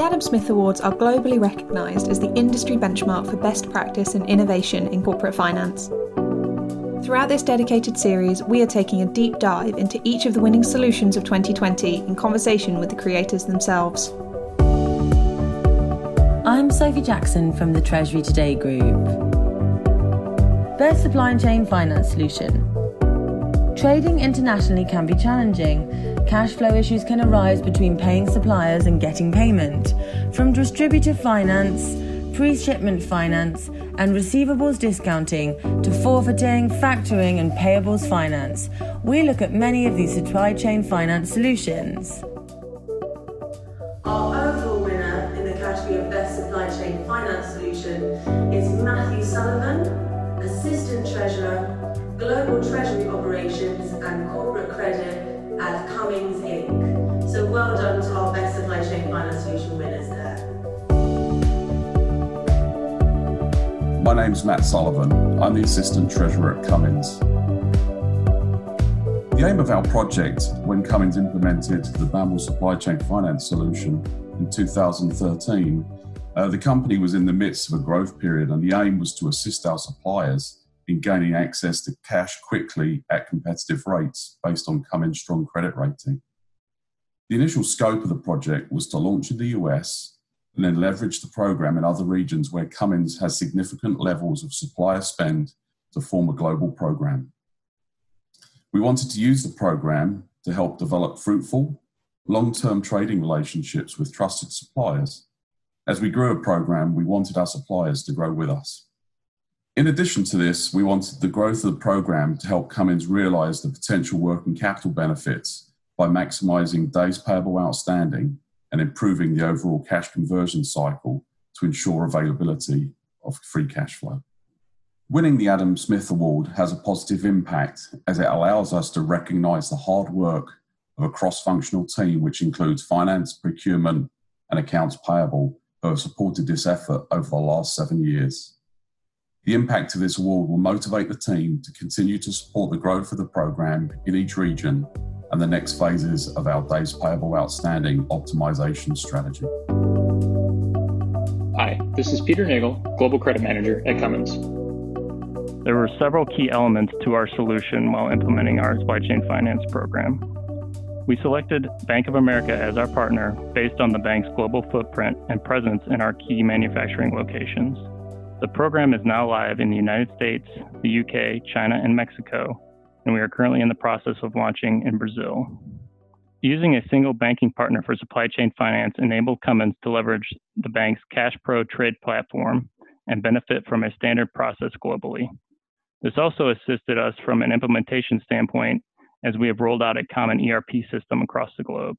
The Adam Smith Awards are globally recognised as the industry benchmark for best practice and innovation in corporate finance. Throughout this dedicated series, we are taking a deep dive into each of the winning solutions of 2020 in conversation with the creators themselves. I'm Sophie Jackson from the Treasury Today Group. Best supply chain finance solution. Trading internationally can be challenging cash flow issues can arise between paying suppliers and getting payment. From distributor finance, pre shipment finance, and receivables discounting to forfaiting, factoring, and payables finance, we look at many of these supply chain finance solutions. Our overall winner in the category of Best Supply Chain Finance Solution is Matthew Sullivan, Assistant Treasurer, Global Treasury Operations solution winners there. My name's Matt Sullivan. I'm the Assistant Treasurer at Cummins. The aim of our project, when Cummins implemented the BAML supply chain finance solution in 2013, uh, the company was in the midst of a growth period, and the aim was to assist our suppliers in gaining access to cash quickly at competitive rates based on Cummins' strong credit rating. The initial scope of the project was to launch in the US and then leverage the program in other regions where Cummins has significant levels of supplier spend to form a global program. We wanted to use the program to help develop fruitful, long term trading relationships with trusted suppliers. As we grew a program, we wanted our suppliers to grow with us. In addition to this, we wanted the growth of the program to help Cummins realize the potential working capital benefits by maximizing days payable outstanding and improving the overall cash conversion cycle to ensure availability of free cash flow. Winning the Adam Smith Award has a positive impact as it allows us to recognize the hard work of a cross functional team, which includes finance, procurement, and accounts payable, who have supported this effort over the last seven years. The impact of this award will motivate the team to continue to support the growth of the program in each region and the next phases of our days payable outstanding optimization strategy. Hi, this is Peter Nagel, Global Credit Manager at Cummins. There were several key elements to our solution while implementing our supply chain finance program. We selected Bank of America as our partner based on the bank's global footprint and presence in our key manufacturing locations. The program is now live in the United States, the UK, China, and Mexico, and we are currently in the process of launching in Brazil. Using a single banking partner for supply chain finance enabled Cummins to leverage the bank's CashPro trade platform and benefit from a standard process globally. This also assisted us from an implementation standpoint as we have rolled out a common ERP system across the globe.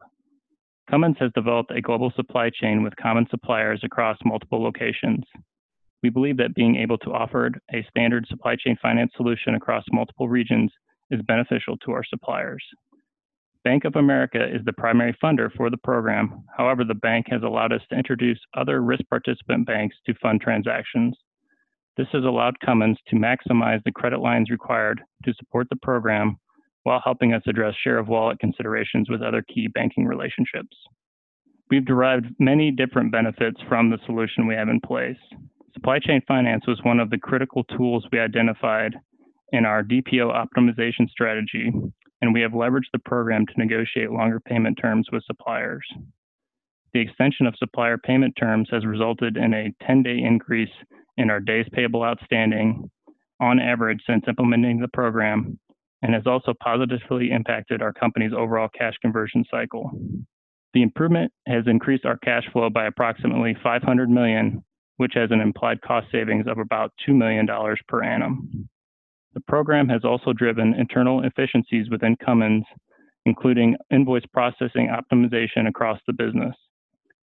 Cummins has developed a global supply chain with common suppliers across multiple locations. We believe that being able to offer a standard supply chain finance solution across multiple regions is beneficial to our suppliers. Bank of America is the primary funder for the program. However, the bank has allowed us to introduce other risk participant banks to fund transactions. This has allowed Cummins to maximize the credit lines required to support the program while helping us address share of wallet considerations with other key banking relationships. We've derived many different benefits from the solution we have in place. Supply chain finance was one of the critical tools we identified in our DPO optimization strategy, and we have leveraged the program to negotiate longer payment terms with suppliers. The extension of supplier payment terms has resulted in a 10 day increase in our days payable outstanding on average since implementing the program and has also positively impacted our company's overall cash conversion cycle. The improvement has increased our cash flow by approximately 500 million which has an implied cost savings of about $2 million per annum. The program has also driven internal efficiencies within Cummins, including invoice processing optimization across the business.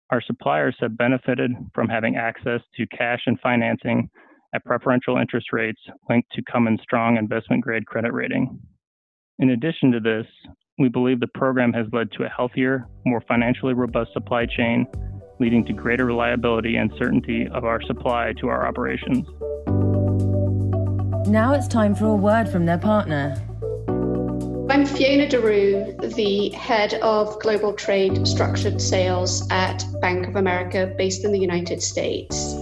Our suppliers have benefited from having access to cash and financing at preferential interest rates linked to Cummins' strong investment grade credit rating. In addition to this, we believe the program has led to a healthier, more financially robust supply chain leading to greater reliability and certainty of our supply to our operations. Now it's time for a word from their partner. I'm Fiona DeRue, the head of global trade structured sales at Bank of America based in the United States.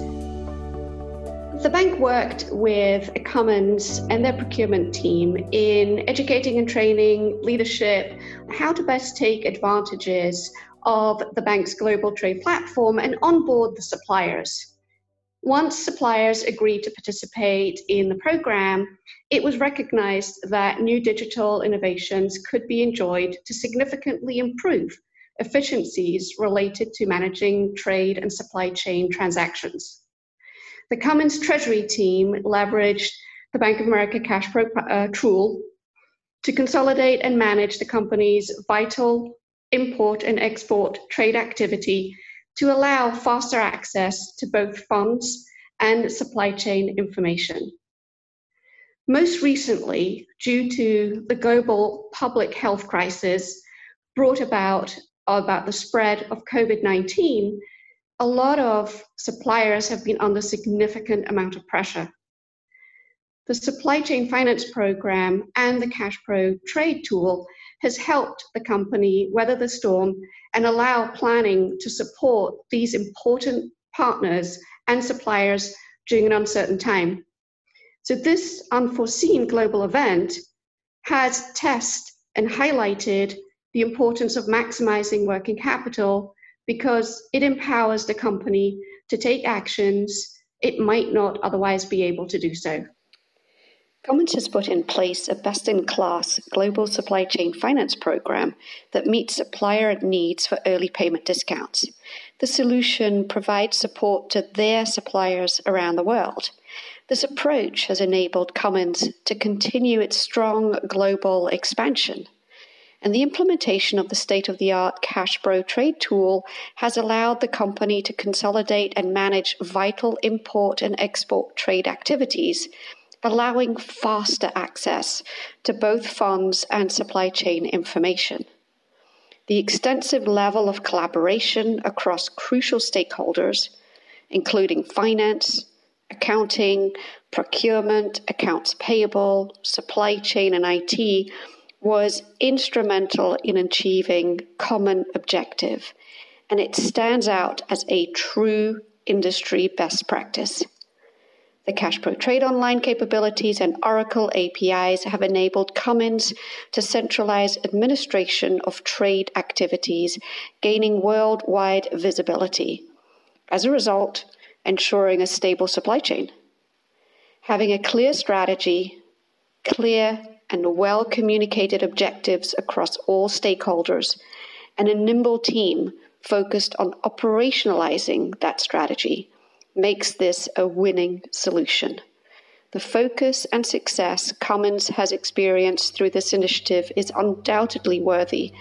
The bank worked with Cummins and their procurement team in educating and training leadership how to best take advantages of the bank's global trade platform and onboard the suppliers. Once suppliers agreed to participate in the program, it was recognized that new digital innovations could be enjoyed to significantly improve efficiencies related to managing trade and supply chain transactions. The Cummins Treasury team leveraged the Bank of America Cash Pro uh, tool to consolidate and manage the company's vital import and export trade activity to allow faster access to both funds and supply chain information. Most recently, due to the global public health crisis brought about about the spread of COVID 19, a lot of suppliers have been under significant amount of pressure. The supply chain finance program and the Cash Pro trade tool has helped the company weather the storm and allow planning to support these important partners and suppliers during an uncertain time. So, this unforeseen global event has tested and highlighted the importance of maximizing working capital because it empowers the company to take actions it might not otherwise be able to do so. Cummins has put in place a best in class global supply chain finance program that meets supplier needs for early payment discounts. The solution provides support to their suppliers around the world. This approach has enabled Cummins to continue its strong global expansion. And the implementation of the state of the art CashPro trade tool has allowed the company to consolidate and manage vital import and export trade activities allowing faster access to both funds and supply chain information. The extensive level of collaboration across crucial stakeholders, including finance, accounting, procurement, accounts payable, supply chain, and IT, was instrumental in achieving common objective, and it stands out as a true industry best practice. The CashPro Trade Online capabilities and Oracle APIs have enabled Cummins to centralize administration of trade activities, gaining worldwide visibility. As a result, ensuring a stable supply chain. Having a clear strategy, clear and well communicated objectives across all stakeholders, and a nimble team focused on operationalizing that strategy makes this a winning solution. The focus and success Cummins has experienced through this initiative is undoubtedly worthy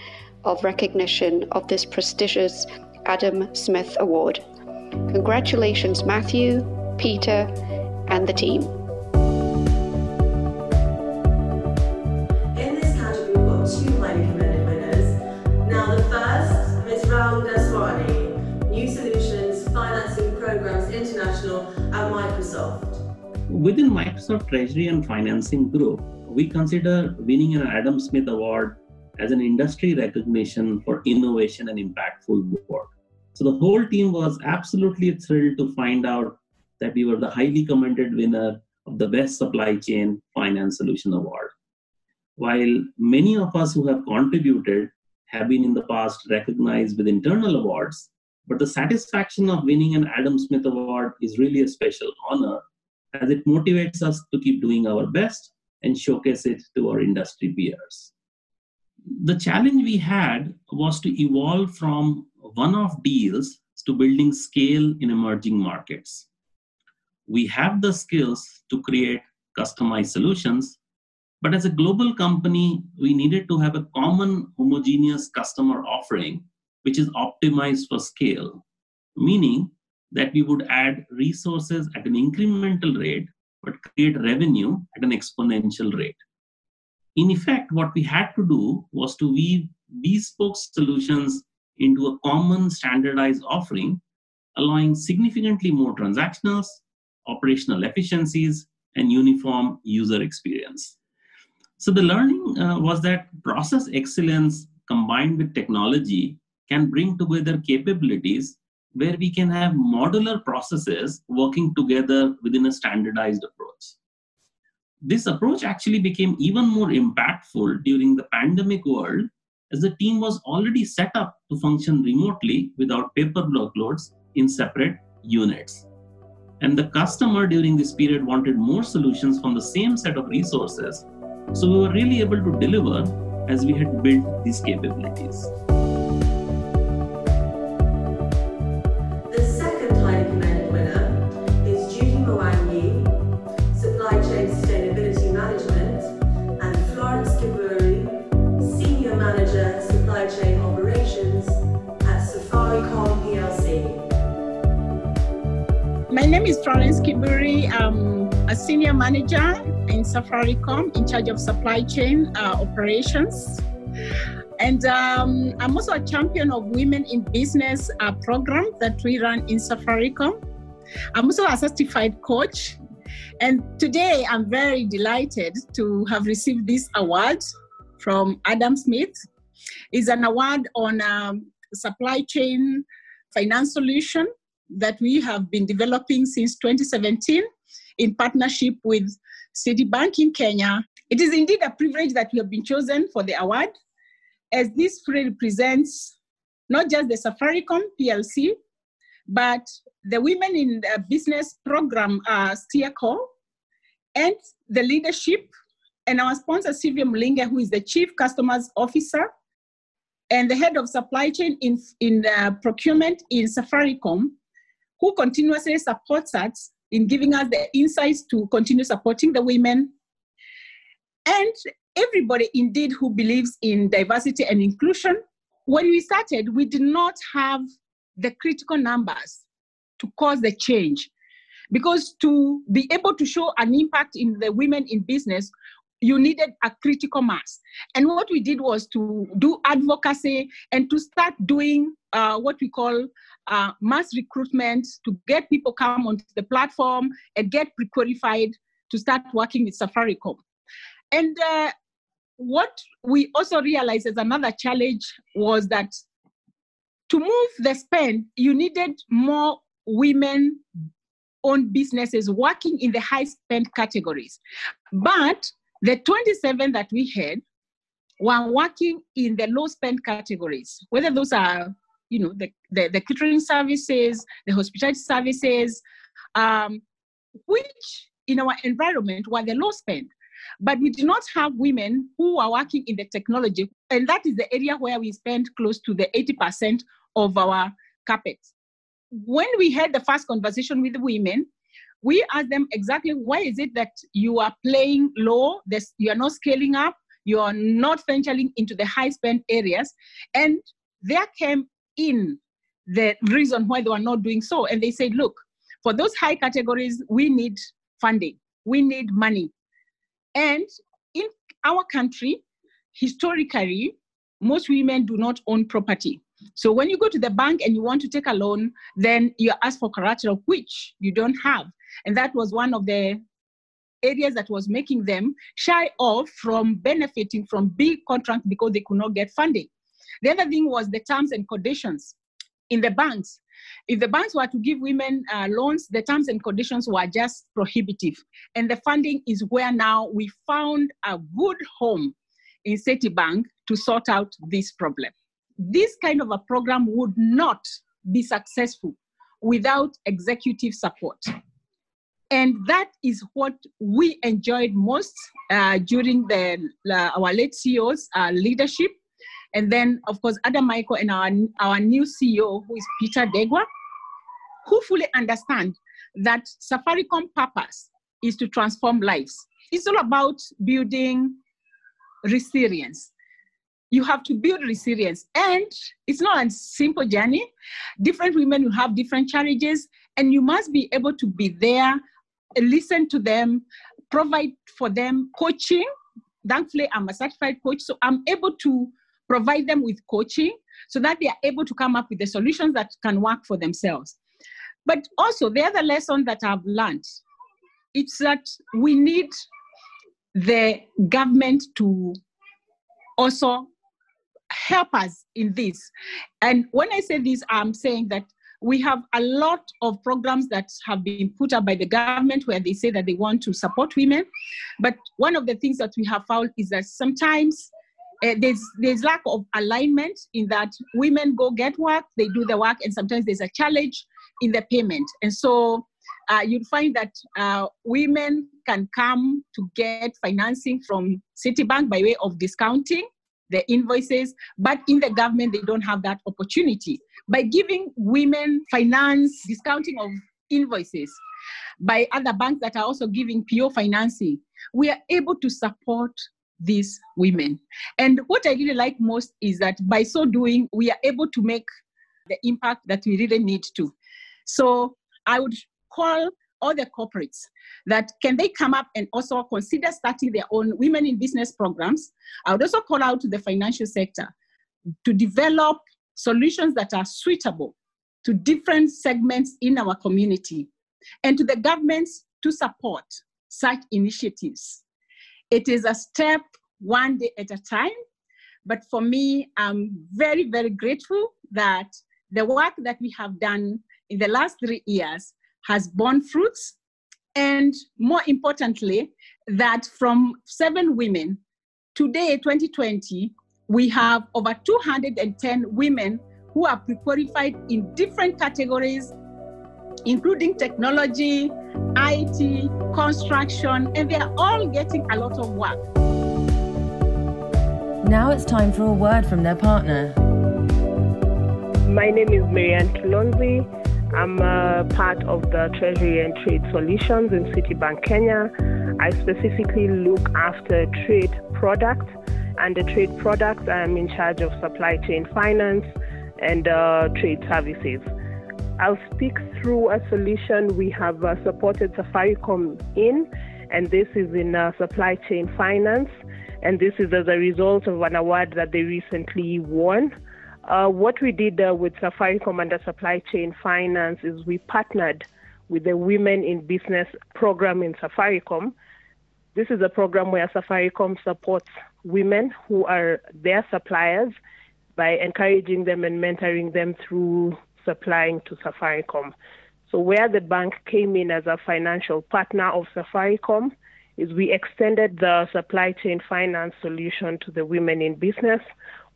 of recognition of this prestigious Adam Smith Award. Congratulations, Matthew, Peter, and the team. Within Microsoft Treasury and Financing Group, we consider winning an Adam Smith Award as an industry recognition for innovation and impactful work. So the whole team was absolutely thrilled to find out that we were the highly commended winner of the Best Supply Chain Finance Solution Award. While many of us who have contributed have been in the past recognized with internal awards, but the satisfaction of winning an Adam Smith Award is really a special honor as it motivates us to keep doing our best and showcase it to our industry peers. The challenge we had was to evolve from one off deals to building scale in emerging markets. We have the skills to create customized solutions, but as a global company, we needed to have a common homogeneous customer offering which is optimized for scale, meaning that we would add resources at an incremental rate but create revenue at an exponential rate. In effect, what we had to do was to weave bespoke solutions into a common standardized offering, allowing significantly more transactionals, operational efficiencies, and uniform user experience. So the learning uh, was that process excellence combined with technology can bring together capabilities where we can have modular processes working together within a standardized approach. This approach actually became even more impactful during the pandemic world as the team was already set up to function remotely without paper workloads in separate units. And the customer during this period wanted more solutions from the same set of resources. So we were really able to deliver as we had built these capabilities. Name is Florence Kiburi. I'm a senior manager in Safaricom in charge of supply chain uh, operations. And um, I'm also a champion of Women in Business uh, program that we run in Safaricom. I'm also a certified coach. And today I'm very delighted to have received this award from Adam Smith. It's an award on um, supply chain finance solution that we have been developing since 2017 in partnership with Citibank in Kenya. It is indeed a privilege that we have been chosen for the award, as this represents not just the Safaricom PLC, but the Women in the Business Program uh, SteerCo, and the leadership, and our sponsor, Sylvia Mulinge, who is the Chief Customers Officer and the head of supply chain in, in uh, procurement in Safaricom, who continuously supports us in giving us the insights to continue supporting the women. And everybody indeed who believes in diversity and inclusion. When we started, we did not have the critical numbers to cause the change. Because to be able to show an impact in the women in business, you needed a critical mass. And what we did was to do advocacy and to start doing uh, what we call uh, mass recruitment to get people come onto the platform and get pre-qualified to start working with Safaricom. And uh, what we also realized as another challenge was that to move the spend, you needed more women owned businesses working in the high spend categories. But the 27 that we had were working in the low spend categories, whether those are you know, the, the, the catering services, the hospitality services, um, which in our environment were the low spend. But we do not have women who are working in the technology. And that is the area where we spend close to the 80% of our capex. When we had the first conversation with the women, we asked them exactly why is it that you are playing low, this, you are not scaling up, you are not venturing into the high spend areas. And there came in the reason why they were not doing so. And they said, look, for those high categories, we need funding, we need money. And in our country, historically, most women do not own property. So when you go to the bank and you want to take a loan, then you ask for collateral, which you don't have. And that was one of the areas that was making them shy off from benefiting from big contracts because they could not get funding. The other thing was the terms and conditions in the banks. If the banks were to give women uh, loans, the terms and conditions were just prohibitive. And the funding is where now we found a good home in Citibank to sort out this problem. This kind of a program would not be successful without executive support. And that is what we enjoyed most uh, during the, uh, our late CEO's uh, leadership and then, of course, Adam Michael and our, our new CEO, who is Peter Ndegwa, who fully understand that Safaricom purpose is to transform lives. It's all about building resilience. You have to build resilience, and it's not a simple journey. Different women will have different challenges, and you must be able to be there, listen to them, provide for them coaching. Thankfully, I'm a certified coach, so I'm able to provide them with coaching so that they are able to come up with the solutions that can work for themselves. But also, the other lesson that I've learned it's that we need the government to also help us in this. And when I say this, I'm saying that we have a lot of programs that have been put up by the government where they say that they want to support women. But one of the things that we have found is that sometimes uh, there's there's lack of alignment in that women go get work, they do the work, and sometimes there's a challenge in the payment. And so uh, you'll find that uh, women can come to get financing from Citibank by way of discounting the invoices, but in the government, they don't have that opportunity. By giving women finance, discounting of invoices by other banks that are also giving PO financing, we are able to support these women. And what I really like most is that by so doing, we are able to make the impact that we really need to. So I would call all the corporates that can they come up and also consider starting their own women in business programs. I would also call out to the financial sector to develop solutions that are suitable to different segments in our community and to the governments to support such initiatives. It is a step one day at a time, but for me, I'm very, very grateful that the work that we have done in the last three years has borne fruits. And more importantly, that from seven women, today, 2020, we have over 210 women who are pre-qualified in different categories, including technology, IT, construction, and they are all getting a lot of work. Now it's time for a word from their partner. My name is Marianne Kilonzi. I'm a part of the Treasury and Trade Solutions in Citibank Kenya. I specifically look after trade products. And the trade products, I'm in charge of supply chain finance and uh, trade services. I'll speak through a solution we have uh, supported Safaricom in, and this is in uh, supply chain finance. And this is as a result of an award that they recently won. Uh, what we did uh, with Safaricom under supply chain finance is we partnered with the Women in Business program in Safaricom. This is a program where Safaricom supports women who are their suppliers by encouraging them and mentoring them through supplying to Safaricom. So, where the bank came in as a financial partner of Safaricom is we extended the supply chain finance solution to the women in business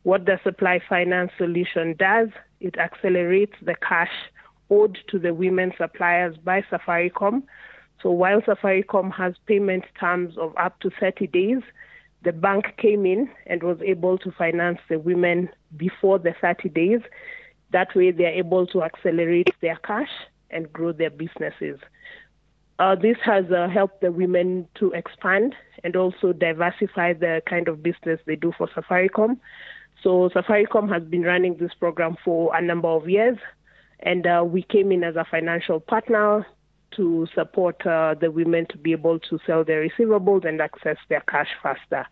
what the supply finance solution does, it accelerates the cash owed to the women suppliers by Safaricom. So while Safaricom has payment terms of up to 30 days, the bank came in and was able to finance the women before the 30 days. That way, they're able to accelerate their cash and grow their businesses. Uh, this has uh, helped the women to expand and also diversify the kind of business they do for Safaricom. So Safaricom has been running this program for a number of years, and uh, we came in as a financial partner to support uh, the women to be able to sell their receivables and access their cash faster.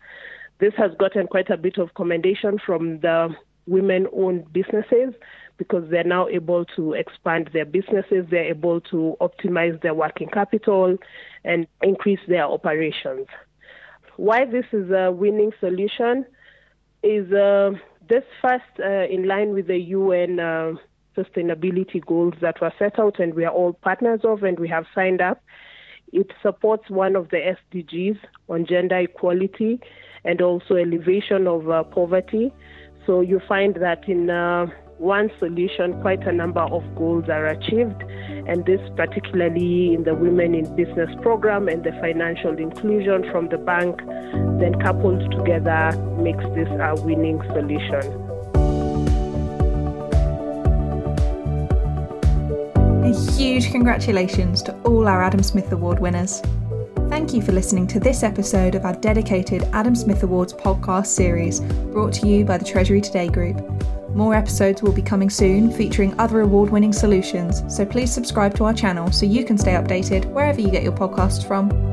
This has gotten quite a bit of commendation from the women-owned businesses because they're now able to expand their businesses, they're able to optimize their working capital and increase their operations. Why this is a winning solution? is uh, this first uh, in line with the UN uh, sustainability goals that were set out and we are all partners of and we have signed up. It supports one of the SDGs on gender equality and also elevation of uh, poverty. So you find that in uh, one solution, quite a number of goals are achieved, and this particularly in the Women in Business program and the financial inclusion from the bank, then coupled together, makes this a winning solution. A huge congratulations to all our Adam Smith Award winners. Thank you for listening to this episode of our dedicated Adam Smith Awards podcast series brought to you by the Treasury Today Group. More episodes will be coming soon featuring other award winning solutions, so please subscribe to our channel so you can stay updated wherever you get your podcasts from.